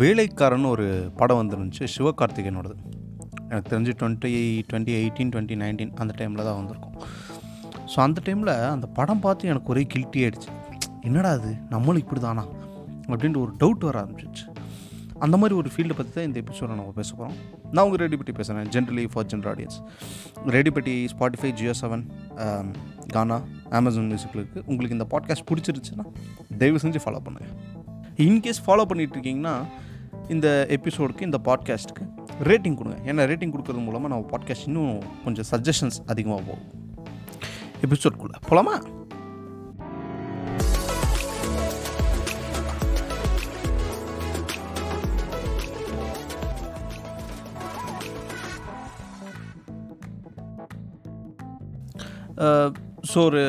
வேலைக்காரன் ஒரு படம் வந்துருந்துச்சு சிவகார்த்திகேயனோடது. எனக்கு தெரிஞ்சு twenty twenty eighteen twenty nineteen அந்த டைமில் தான் வந்திருக்கும். ஸோ அந்த டைமில் அந்த படம் பார்த்து எனக்கு ஒரே கில்ட்டி ஆகிடுச்சு என்னடா அது நம்மளும் இப்படி தானா அப்படின்ட்டு ஒரு டவுட் வர ஆரம்பிச்சிச்சு அந்த மாதிரி ஒரு ஃபீல்டை பற்றி தான் இந்த எபிசோட நம்ம பேச போகிறோம் நான் உங்கள் ரெடிபட்டி பேசுகிறேன் ஜென்ரலி ஃபார் ஜென்ரல் ஆடியன்ஸ் ரெடிபட்டி ஸ்பாட்டிஃபை ஜியோ செவன் கானா அமேசான் மியூசிக்கில் இருக்குது உங்களுக்கு இந்த பாட்காஸ்ட் பிடிச்சிருச்சுன்னா தயவு செஞ்சு ஃபாலோ பண்ணுங்கள் இன்கேஸ் ஃபாலோ பண்ணிகிட்டு இருக்கீங்கன்னா இந்த எபிசோடுக்கு இந்த பாட்காஸ்ட்டுக்கு ரேட்டிங் கொடுங்க. ஏன்னா ரேட்டிங் கொடுக்கறது மூலமாக நம்ம பாட்காஸ்ட் இன்னும் கொஞ்சம் சஜஷன்ஸ் அதிகமாக போகும். எபிசோட்குள்ளே போகலாமா ஸோ ஒரு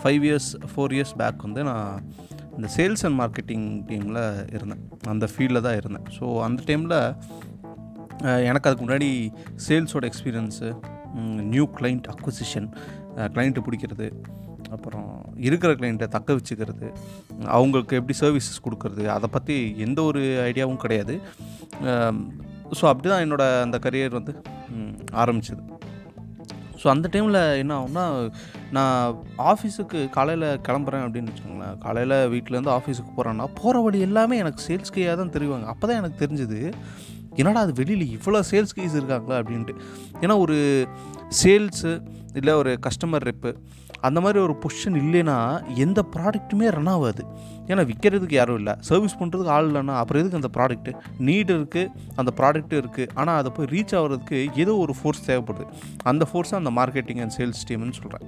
five years four years back வந்து நான் இந்த சேல்ஸ் அண்ட் மார்க்கெட்டிங் டீமில் இருந்தேன். அந்த ஃபீல்டில் தான் இருந்தேன். ஸோ அந்த டைமில் எனக்கு அதுக்கு முன்னாடி சேல்ஸோட experience new client acquisition client பிடிக்கிறது அப்புறம் இருக்கிற கிளைண்ட்டை தக்க வச்சுக்கிறது அவங்களுக்கு எப்படி சர்வீசஸ் கொடுக்கறது அதை பற்றி எந்த ஒரு ஐடியாவும் கிடையாது. ஸோ அப்படி தான் என்னோடய அந்த கரியர் வந்து ஆரம்பிச்சது. ஸோ அந்த டைமில் என்ன ஆகும்னா நான் ஆஃபீஸுக்கு காலையில் கிளம்புறேன் அப்படின்னு வச்சுக்கோங்களேன். காலையில் வீட்டிலேருந்து ஆஃபீஸுக்கு போகிறேன்னா போகிற வழி எல்லாமே எனக்கு சேல்ஸ் கேயாக தான் தெரிவாங்க. அப்போ தான் எனக்கு தெரிஞ்சுது என்னடா அது வெளியில் இவ்வளோ சேல்ஸ் கேஸ் இருக்காங்களா அப்படின்ட்டு. ஏன்னா ஒரு சேல்ஸு இல்லை ஒரு கஸ்டமர் ரெப்பு அந்த மாதிரி ஒரு பொசிஷன் இல்லைன்னா எந்த ப்ராடக்ட்டுமே ரன் ஆகாது. ஏன்னா விற்கிறதுக்கு யாரும் இல்லை. சர்வீஸ் பண்ணுறதுக்கு ஆள் இல்லைன்னா அப்புறம் எதுக்கு அந்த ப்ராடக்ட்டு நீடு இருக்குது அந்த ப்ராடக்ட்டு இருக்குது ஆனால் அதை போய் ரீச் ஆகிறதுக்கு ஏதோ ஒரு ஃபோர்ஸ் தேவைப்படுது. அந்த ஃபோர்ஸ் அந்த மார்க்கெட்டிங் அண்ட் சேல்ஸ் டீம்னு சொல்கிறேன்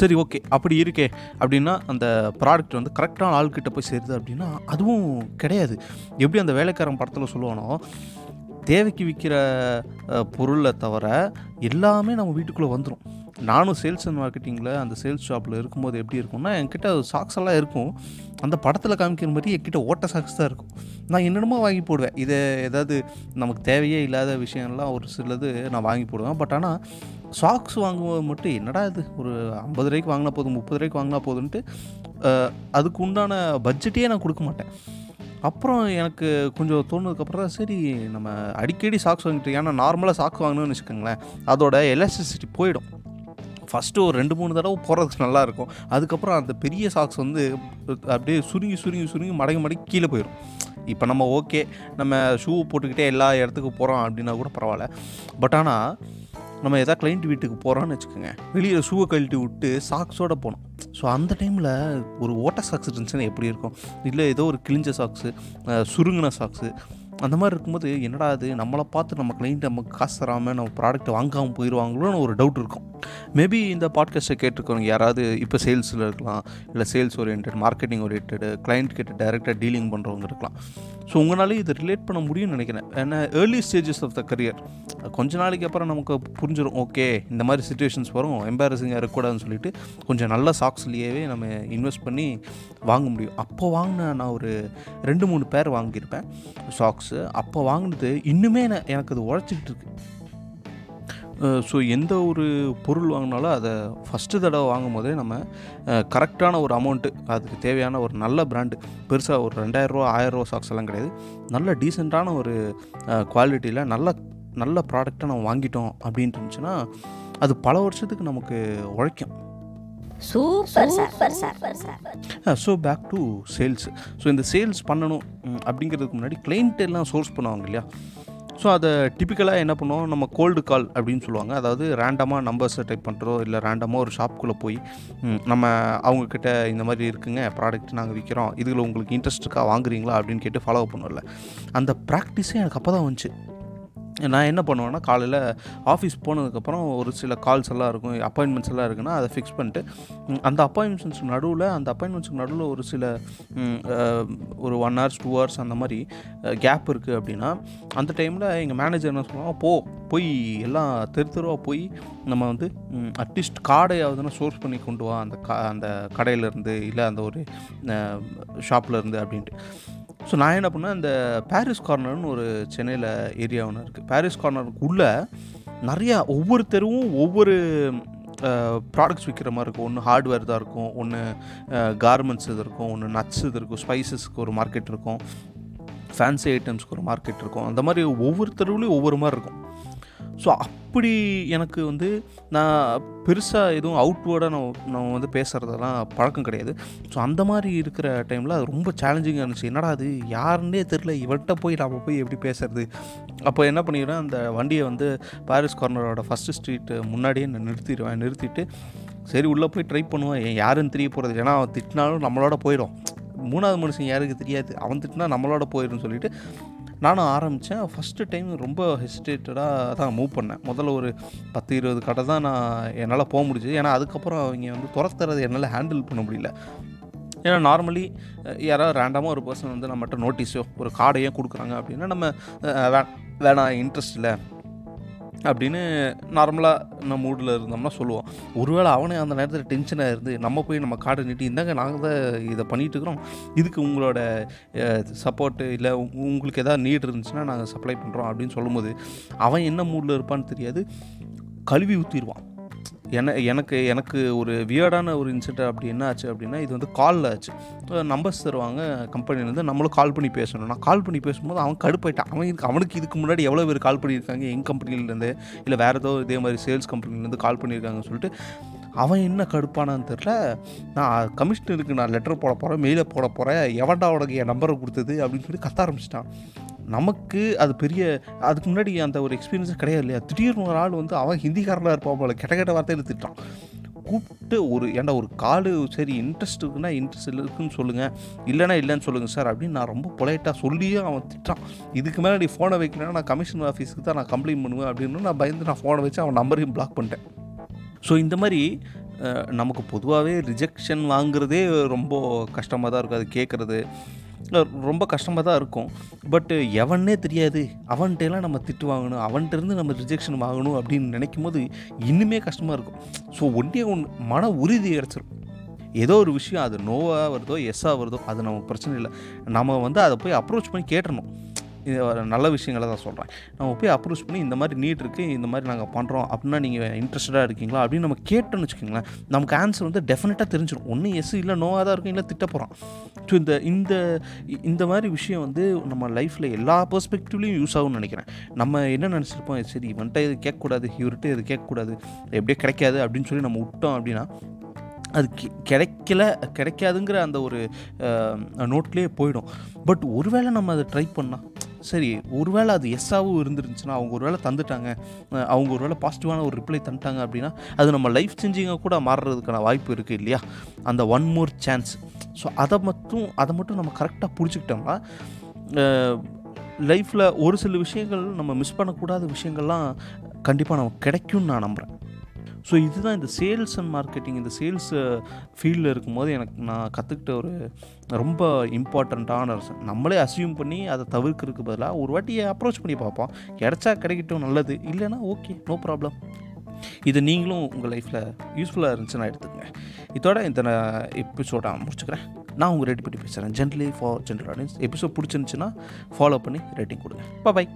சரி ஓகே அப்படி இருக்கே. அப்படின்னா அந்த ப்ராடக்ட் வந்து கரெக்டான ஆள்கிட்ட போய் சேருது அப்படின்னா அதுவும் கிடையாது. எப்படி அந்த வேலைக்காரன் படத்தில் சொல்லுவானோ தேவைக்கு விற்கிற பொருளை தவிர எல்லாமே நம்ம வீட்டுக்குள்ளே வந்துடும் நானும் சேல்ஸ் அண்ட் மார்க்கெட்டிங்கில் அந்த சேல்ஸ் ஷாப்பில் இருக்கும்போது எப்படி இருக்கும்னா என்கிட்ட சாக்ஸ் எல்லாம் இருக்கும். அந்த படத்தில் காமிக்கிற மாதிரி என்கிட்ட ஓட்ட சாக்ஸ் தான் இருக்கும். நான் என்னென்னமோ வாங்கி போடுவேன். இதை ஏதாவது நமக்கு தேவையே இல்லாத விஷயம்லாம் ஒரு சிலது நான் வாங்கி போடுவேன். பட் ஆனால் சாக்ஸ் வாங்கும்போது மட்டும் என்னடா இது? ஒரு ஐம்பது ரூபாய்க்கு வாங்கினா போதும் முப்பது ரூபாய்க்கு வாங்கினா போதுன்ட்டு அதுக்கு உண்டான பட்ஜெட்டே நான் கொடுக்க மாட்டேன். அப்புறம் எனக்கு கொஞ்சம் தோணுதுக்கப்புறம் தான் சரி நம்ம அடிக்கடி சாக்ஸ் வாங்கிட்டு ஏன்னா நார்மலாக சாக்ஸ் வாங்கணும்னு வச்சுக்கோங்களேன். அதோட எலாஸ்டிசிட்டி போயிடும். ஃபஸ்ட்டு ஒரு ரெண்டு மூணு தடவை போகிறதுக்கு நல்லாயிருக்கும். அதுக்கப்புறம் அந்த பெரிய சாக்ஸ் வந்து அப்படியே சுருங்கி சுருங்கி சுருங்கி மடங்கி மடங்கி கீழே போயிடும். இப்போ நம்ம ஓகே நம்ம ஷூ போட்டுக்கிட்டே எல்லா இடத்துக்கு போகிறோம் அப்படின்னா கூட பரவாயில்ல. பட் ஆனால் நம்ம எதாவது கிளைண்ட் வீட்டுக்கு போகிறோன்னு வச்சுக்கோங்க. வெளியில் ஷூவை கழட்டி விட்டு சாக்ஸோடு போனோம். ஸோ அந்த டைமில் ஒரு ஓட்ட சாக்ஸ் இருந்துச்சுன்னா எப்படி இருக்கும்? இல்லை ஏதோ ஒரு கிழிஞ்ச சாக்ஸு சுருங்கின சாக்ஸு அந்த மாதிரி இருக்கும்போது என்னடா அது நம்மளை பார்த்து நம்ம கிளைண்ட் நமக்கு காசு தராமல் நம்ம ப்ராடக்ட் வாங்காமல் போயிடுவாங்களோன்னு ஒரு டவுட் இருக்கும். மேபி இந்த பாட்காஸ்ட்டை கேட்டிருக்கவங்க யாராவது இப்போ சேல்ஸில் இருக்கலாம் இல்லை sales orient marketing orient client கிட்ட டைரெக்டாக டீலிங் பண்ணுறவங்க இருக்கலாம். ஸோ உங்களாலே இதை ரிலேட் பண்ண முடியும்னு நினைக்கிறேன். ஏன்னா early stages of the career கொஞ்ச நாளைக்கு அப்புறம் நமக்கு புரிஞ்சிடும் ஓகே இந்த மாதிரி சுச்சுவேஷன்ஸ் வரும் எம்பாரசிங்காக இருக்கக்கூடாதுன்னு சொல்லிட்டு கொஞ்சம் நல்ல சாக்ஸ்லேயே நம்ம இன்வெஸ்ட் பண்ணி வாங்க முடியும். அப்போ வாங்கின நான் ஒரு ரெண்டு மூணு பேர் வாங்கியிருப்பேன் சாக்ஸு அப்போ வாங்கினது இன்னுமே எனக்கு அது உழைச்சிக்கிட்டு இருக்குது ஸோ எந்த ஒரு பொருள் வாங்கினாலும் அதை ஃபஸ்ட்டு தடவை வாங்கும் போதே நம்ம கரெக்டான ஒரு அமௌண்ட்டு அதுக்கு தேவையான ஒரு நல்ல பிராண்டு பெருசாக ஒரு ரெண்டாயிரரூவா ஆயிரரூவா சாக்ஸ் எல்லாம் கிடையாது. நல்ல டீசெண்டான ஒரு குவாலிட்டியில் நல்ல நல்ல ப்ராடக்டை நம்ம வாங்கிட்டோம் அப்படின்ட்டு இருந்துச்சுன்னா அது பல வருஷத்துக்கு நமக்கு உழைக்கும். Super super super sir so back to sales so இந்த சேல்ஸ் பண்ணணும் அப்படிங்கிறதுக்கு முன்னாடி எல்லாம் சோர்ஸ் பண்ணுவாங்க இல்லையா? ஸோ அதை டிப்பிக்கலாக என்ன பண்ணுவோம்? நம்ம கோல்டு கால் அப்படின்னு சொல்லுவாங்க. அதாவது ரேண்டமாக நம்பர்ஸை டைப் பண்ணுறோம் இல்லை ரேண்டமாக ஒரு ஷாப்புக்குள்ளே போய் நம்ம அவங்கக்கிட்ட இந்த மாதிரி இருக்குங்க ப்ராடக்ட் நாங்கள் விற்கிறோம் இதில் உங்களுக்கு இன்ட்ரெஸ்ட் இருக்கா வாங்குறீங்களா அப்படின்னு கேட்டு ஃபாலோ பண்ணுவோம்ல. அந்த ப்ராக்டிஸே எனக்கு அப்போ தான் வந்துச்சு. நான் என்ன பண்ணுவேன்னா காலையில் ஆஃபீஸ் போனதுக்கப்புறம் ஒரு சில கால்ஸ் எல்லாம் இருக்கும் அப்பாயின்மெண்ட்ஸ் எல்லாம் இருக்குன்னா அதை ஃபிக்ஸ் பண்ணிட்டு அந்த அப்பாயின்மெண்ட்ஸ் நடுவில் அந்த அப்பாயின்மெண்ட்ஸுக்கு நடுவில் ஒரு சில ஒரு ஒன் ஹவர்ஸ் டூ ஹவர்ஸ் அந்த மாதிரி கேப் இருக்குது அப்படின்னா அந்த டைமில் எங்கள் மேனேஜர் என்ன சொல்லுவாங்க போ போய் எல்லாம் தெரு தெருவாக போய் நம்ம வந்து அட்லீஸ்ட் கார்டையாவதுன்னா சோர்ஸ் பண்ணி கொண்டு வா அந்த க அந்த கடையிலேருந்து இல்லை அந்த ஒரு ஷாப்பில் இருந்து அப்படின்ட்டு. ஸோ நான் என்ன பண்ணேன் இந்த பாரிஸ் கார்னர்னு ஒரு சென்னையில் ஏரியா ஒன்று இருக்குது பாரிஸ் கார்னருக்குள்ளே நிறையா ஒவ்வொரு தெருவும் ஒவ்வொரு ப்ராடக்ட்ஸ் விற்கிற மாதிரி இருக்கும். ஒன்று ஹார்ட்வேர் தான் இருக்கும் ஒன்று கார்மெண்ட்ஸ் இது இருக்கும் ஒன்று நட்ஸ் இது இருக்கும் ஸ்பைசஸ்க்கு ஒரு மார்க்கெட் இருக்கும் ஃபேன்சி ஐட்டம்ஸ்க்கு ஒரு மார்க்கெட் இருக்கும். அந்த மாதிரி ஒவ்வொரு தெருவுலையும் ஒவ்வொரு மாதிரி இருக்கும். ஸோ அப்படி எனக்கு வந்து நான் பெருசாக எதுவும் அவுட்வேர்டாக நான் நான் வந்து பேசுகிறதெல்லாம் பழக்கம் கிடையாது. ஸோ அந்த மாதிரி இருக்கிற டைமில் அது ரொம்ப சேலஞ்சிங்காக இருந்துச்சு. என்னடா அது யாருன்னே தெரில இவர்கிட்ட போய் நாம் போய் எப்படி பேசுறது? அப்போ என்ன பண்ணிடுவேன்? அந்த வண்டியை வந்து பாரிஸ் கார்னரோட ஃபஸ்ட்டு ஸ்ட்ரீட்டு முன்னாடியே நான் நிறுத்திடுவேன். நிறுத்திட்டு சரி உள்ளே போய் ட்ரை பண்ணுவேன். ஏன் யாருன்னு தெரிய போகிறது ஏன்னா அவன் திட்டினாலும் நம்மளோட போயிடும். மூணாவது மனுஷன் யாருக்கு தெரியாது. அவன் திட்டினா நம்மளோட போயிடும் சொல்லிட்டு நானும் ஆரம்பித்தேன் ஃபஸ்ட்டு டைம் ரொம்ப ஹெசிடேட்டடாக தான் மூவ் பண்ணேன். முதல்ல ஒரு பத்து இருபது கடை தான் நான் என்னால் போக முடிஞ்சுது. ஏன்னா அதுக்கப்புறம் அவங்க வந்து துரத்துறது என்னால் ஹேண்டில் பண்ண முடியல. ஏன்னா நார்மலி யாராவது ரேண்டமாக ஒரு பர்சன் வந்து நம்மகிட்ட நோட்டீஸோ ஒரு கார்டையோ கொடுக்குறாங்க அப்படின்னா நம்ம வே- வேணாம் இன்ட்ரெஸ்ட் இல்லை. அப்படின்னு நார்மலாக நம்ம மூடில் இருந்தோம்னா சொல்லுவோம். ஒருவேளை அவனே அந்த நேரத்தில் டென்ஷனாக இருந்து நம்ம போய் நம்ம காடை நீட்டி இந்தாங்க நாங்கள் தான் இதை பண்ணிகிட்டு இருக்கிறோம். இதுக்கு உங்களோட சப்போர்ட்டு இல்லை உங்களுக்கு எதாவது நீட் இருந்துச்சுன்னா நாங்கள் சப்ளை பண்ணுறோம் அப்படின்னு சொல்லும்போது அவன் என்ன மூடில் இருப்பான்னு தெரியாது. கழுவி ஊற்றிடுவான் என எனக்கு எனக்கு ஒரு வியர்டான ஒரு இன்சிடென்ட் அப்படி என்ன ஆச்சு அப்படின்னா இது வந்து காலில் ஆச்சு. நம்பர்ஸ் தருவாங்க கம்பெனிலேருந்து நம்மளும் கால் பண்ணி பேசணும். நான் கால் பண்ணி பேசும்போது அவன் கடுப்பாயிட்டான். அவன் அவனுக்கு இதுக்கு முன்னாடி எவ்வளோ பேர் கால் பண்ணியிருக்காங்க எங்கள் கம்பெனிலேருந்து இல்லை வேறு ஏதோ இதே மாதிரி சேல்ஸ் கம்பெனிலேருந்து கால் பண்ணியிருக்காங்கன்னு சொல்லிட்டு அவன் என்ன கடுப்பானான்னு தெரில நான் கமிஷனருக்கு நான் லெட்டர் போட போகிறேன் மெயிலை போட போகிறேன் எவன்டா உனக்கு என் நம்பரை கொடுத்தது அப்படின்னு சொல்லி கத்த ஆரம்பிச்சிட்டான். நமக்கு அது பெரிய அதுக்கு முன்னாடி அந்த ஒரு எக்ஸ்பீரியன்ஸ் கிடையாது இல்லையா? திடீர்னு ஒரு ஆள் வந்து அவன் ஹிந்திக்காரனாக இருப்பான் போல கெட்ட கெட்ட வார்த்தையில் திட்டான் கூப்பிட்டு ஒரு ஏன்டா ஒரு காலு சரி இன்ட்ரெஸ்ட் இருக்குன்னா இன்ட்ரெஸ்ட் இருக்குன்னு சொல்லுங்கள் இல்லைன்னா இல்லைன்னு சொல்லுங்கள் சார் அப்படின்னு நான் ரொம்ப பொலைட்டாக சொல்லியே அவன் திட்டான் இதுக்கு மேலே நீ ஃபோனை வைக்கலன்னா நான் கமிஷன் ஆஃபீஸுக்கு தான் நான் கம்ப்ளைண்ட் பண்ணுவேன் அப்படின்னு நான் பயந்து நான் ஃபோனை வச்சு அவன் நம்பரையும் பிளாக் பண்ணிட்டேன். ஸோ இந்த மாதிரி நமக்கு பொதுவாகவே ரிஜெக்ஷன் வாங்குறதே ரொம்ப கஷ்டமாக தான் இருக்கும். அது கேட்குறது ரொம்ப கஷ்டமாக தான் இருக்கும். பட்டு எவனே தெரியாது. அவன்கிட்டலாம் நம்ம திட்டு வாங்கணும். அவன்கிட்டருந்து நம்ம ரிஜெக்ஷன் வாங்கணும் அப்படின்னு நினைக்கும் போது இன்னுமே கஷ்டமாக இருக்கும். ஸோ ஒன்றே ஒன்று மன உறுதி கிடச்சிரும். ஏதோ ஒரு விஷயம் அது நோவாக வருதோ எஸ்ஸாக வருதோ அது நமக்கு பிரச்சனை இல்லை. நம்ம வந்து அதை போய் அப்ரோச் பண்ணி கேட்டணும் இது நல்ல விஷயங்களை தான் சொல்கிறேன் நம்ம போய் அப்ரோச் பண்ணி இந்த மாதிரி நீட் இருக்குது இந்த மாதிரி நாங்கள் பண்ணுறோம் அப்படின்னா நீங்கள் இன்ட்ரெஸ்டடாக இருக்கீங்களா அப்படின்னு நம்ம கேட்டோம்னு வச்சுக்கோங்களேன் நமக்கு ஆன்சர் வந்து டெஃபினட்டாக தெரிஞ்சிடும் ஒன்று எஸ் இல்லை நோவாக தான் இருக்கும் இல்லை திட்ட போகிறோம் ஸோ இந்த இந்த இந்த மாதிரி விஷயம் வந்து நம்ம லைஃப்பில் எல்லா பெர்ஸ்பெக்டிவ்லையும் யூஸ் ஆகும்னு நினைக்கிறேன். நம்ம என்ன நினச்சிருப்போம்? சரி இவன்கிட்ட இது கேட்கக்கூடாது இவர்கிட்ட இது கேட்கக்கூடாது எப்படியே கிடைக்காது அப்படின்னு சொல்லி நம்ம விட்டோம் அப்படின்னா அது கிடைக்கல கிடைக்காதுங்கிற அந்த ஒரு நோட்லேயே போயிடும். பட் ஒருவேளை நம்ம அதை ட்ரை பண்ணால் சரி ஒருவேளை அது எஸ்ஸாகவும் இருந்துருந்துச்சுன்னா அவங்க ஒருவேளை தந்துட்டாங்க அவங்க ஒருவேளை பாசிட்டிவான ஒரு ரிப்ளை தந்துட்டாங்க அப்படின்னா அது நம்ம லைஃப் சேஞ்சிங்காக கூட மாறுறதுக்கான வாய்ப்பு இருக்குது இல்லையா? அந்த ஒன் மோர் சான்ஸ் ஸோ அதை மட்டும் அதை மட்டும் நம்ம கரெக்டாக பிடிச்சிக்கிட்டோம்னா லைஃப்பில் ஒரு சில விஷயங்கள் நம்ம மிஸ் பண்ணக்கூடாத விஷயங்கள்லாம் கண்டிப்பாக நமக்கு கிடைக்கும்னு நான் நம்புகிறேன் ஸோ இதுதான் இந்த சேல்ஸ் அண்ட் மார்க்கெட்டிங் இந்த சேல்ஸ் uh, ஃபீல்டில் இருக்கும்போது எனக்கு நான் கற்றுக்கிட்ட ஒரு ரொம்ப இம்பார்ட்டண்ட்டான நம்மளே அசியூம் பண்ணி அதை தவிர்க்கிறதுக்கு பதிலாக ஒரு வாட்டி அப்ரோச் பண்ணி பார்ப்போம். கிடைச்சா கிடைக்கட்டும் நல்லது. இல்லைன்னா ஓகே நோ ப்ராப்ளம் இது நீங்களும் உங்கள் லைஃப்பில் யூஸ்ஃபுல்லாக இருந்துச்சுன்னா எடுத்துக்கங்க. இதோட இந்த எபிசோட நான் முடிச்சுக்கிறேன். நான் உங்கள் ரேட் பண்ணி பேசுகிறேன் generally for general audience episode பிடிச்சிருந்துச்சுன்னா ஃபாலோ பண்ணி ரேட்டிங் கொடுங்க. பாய்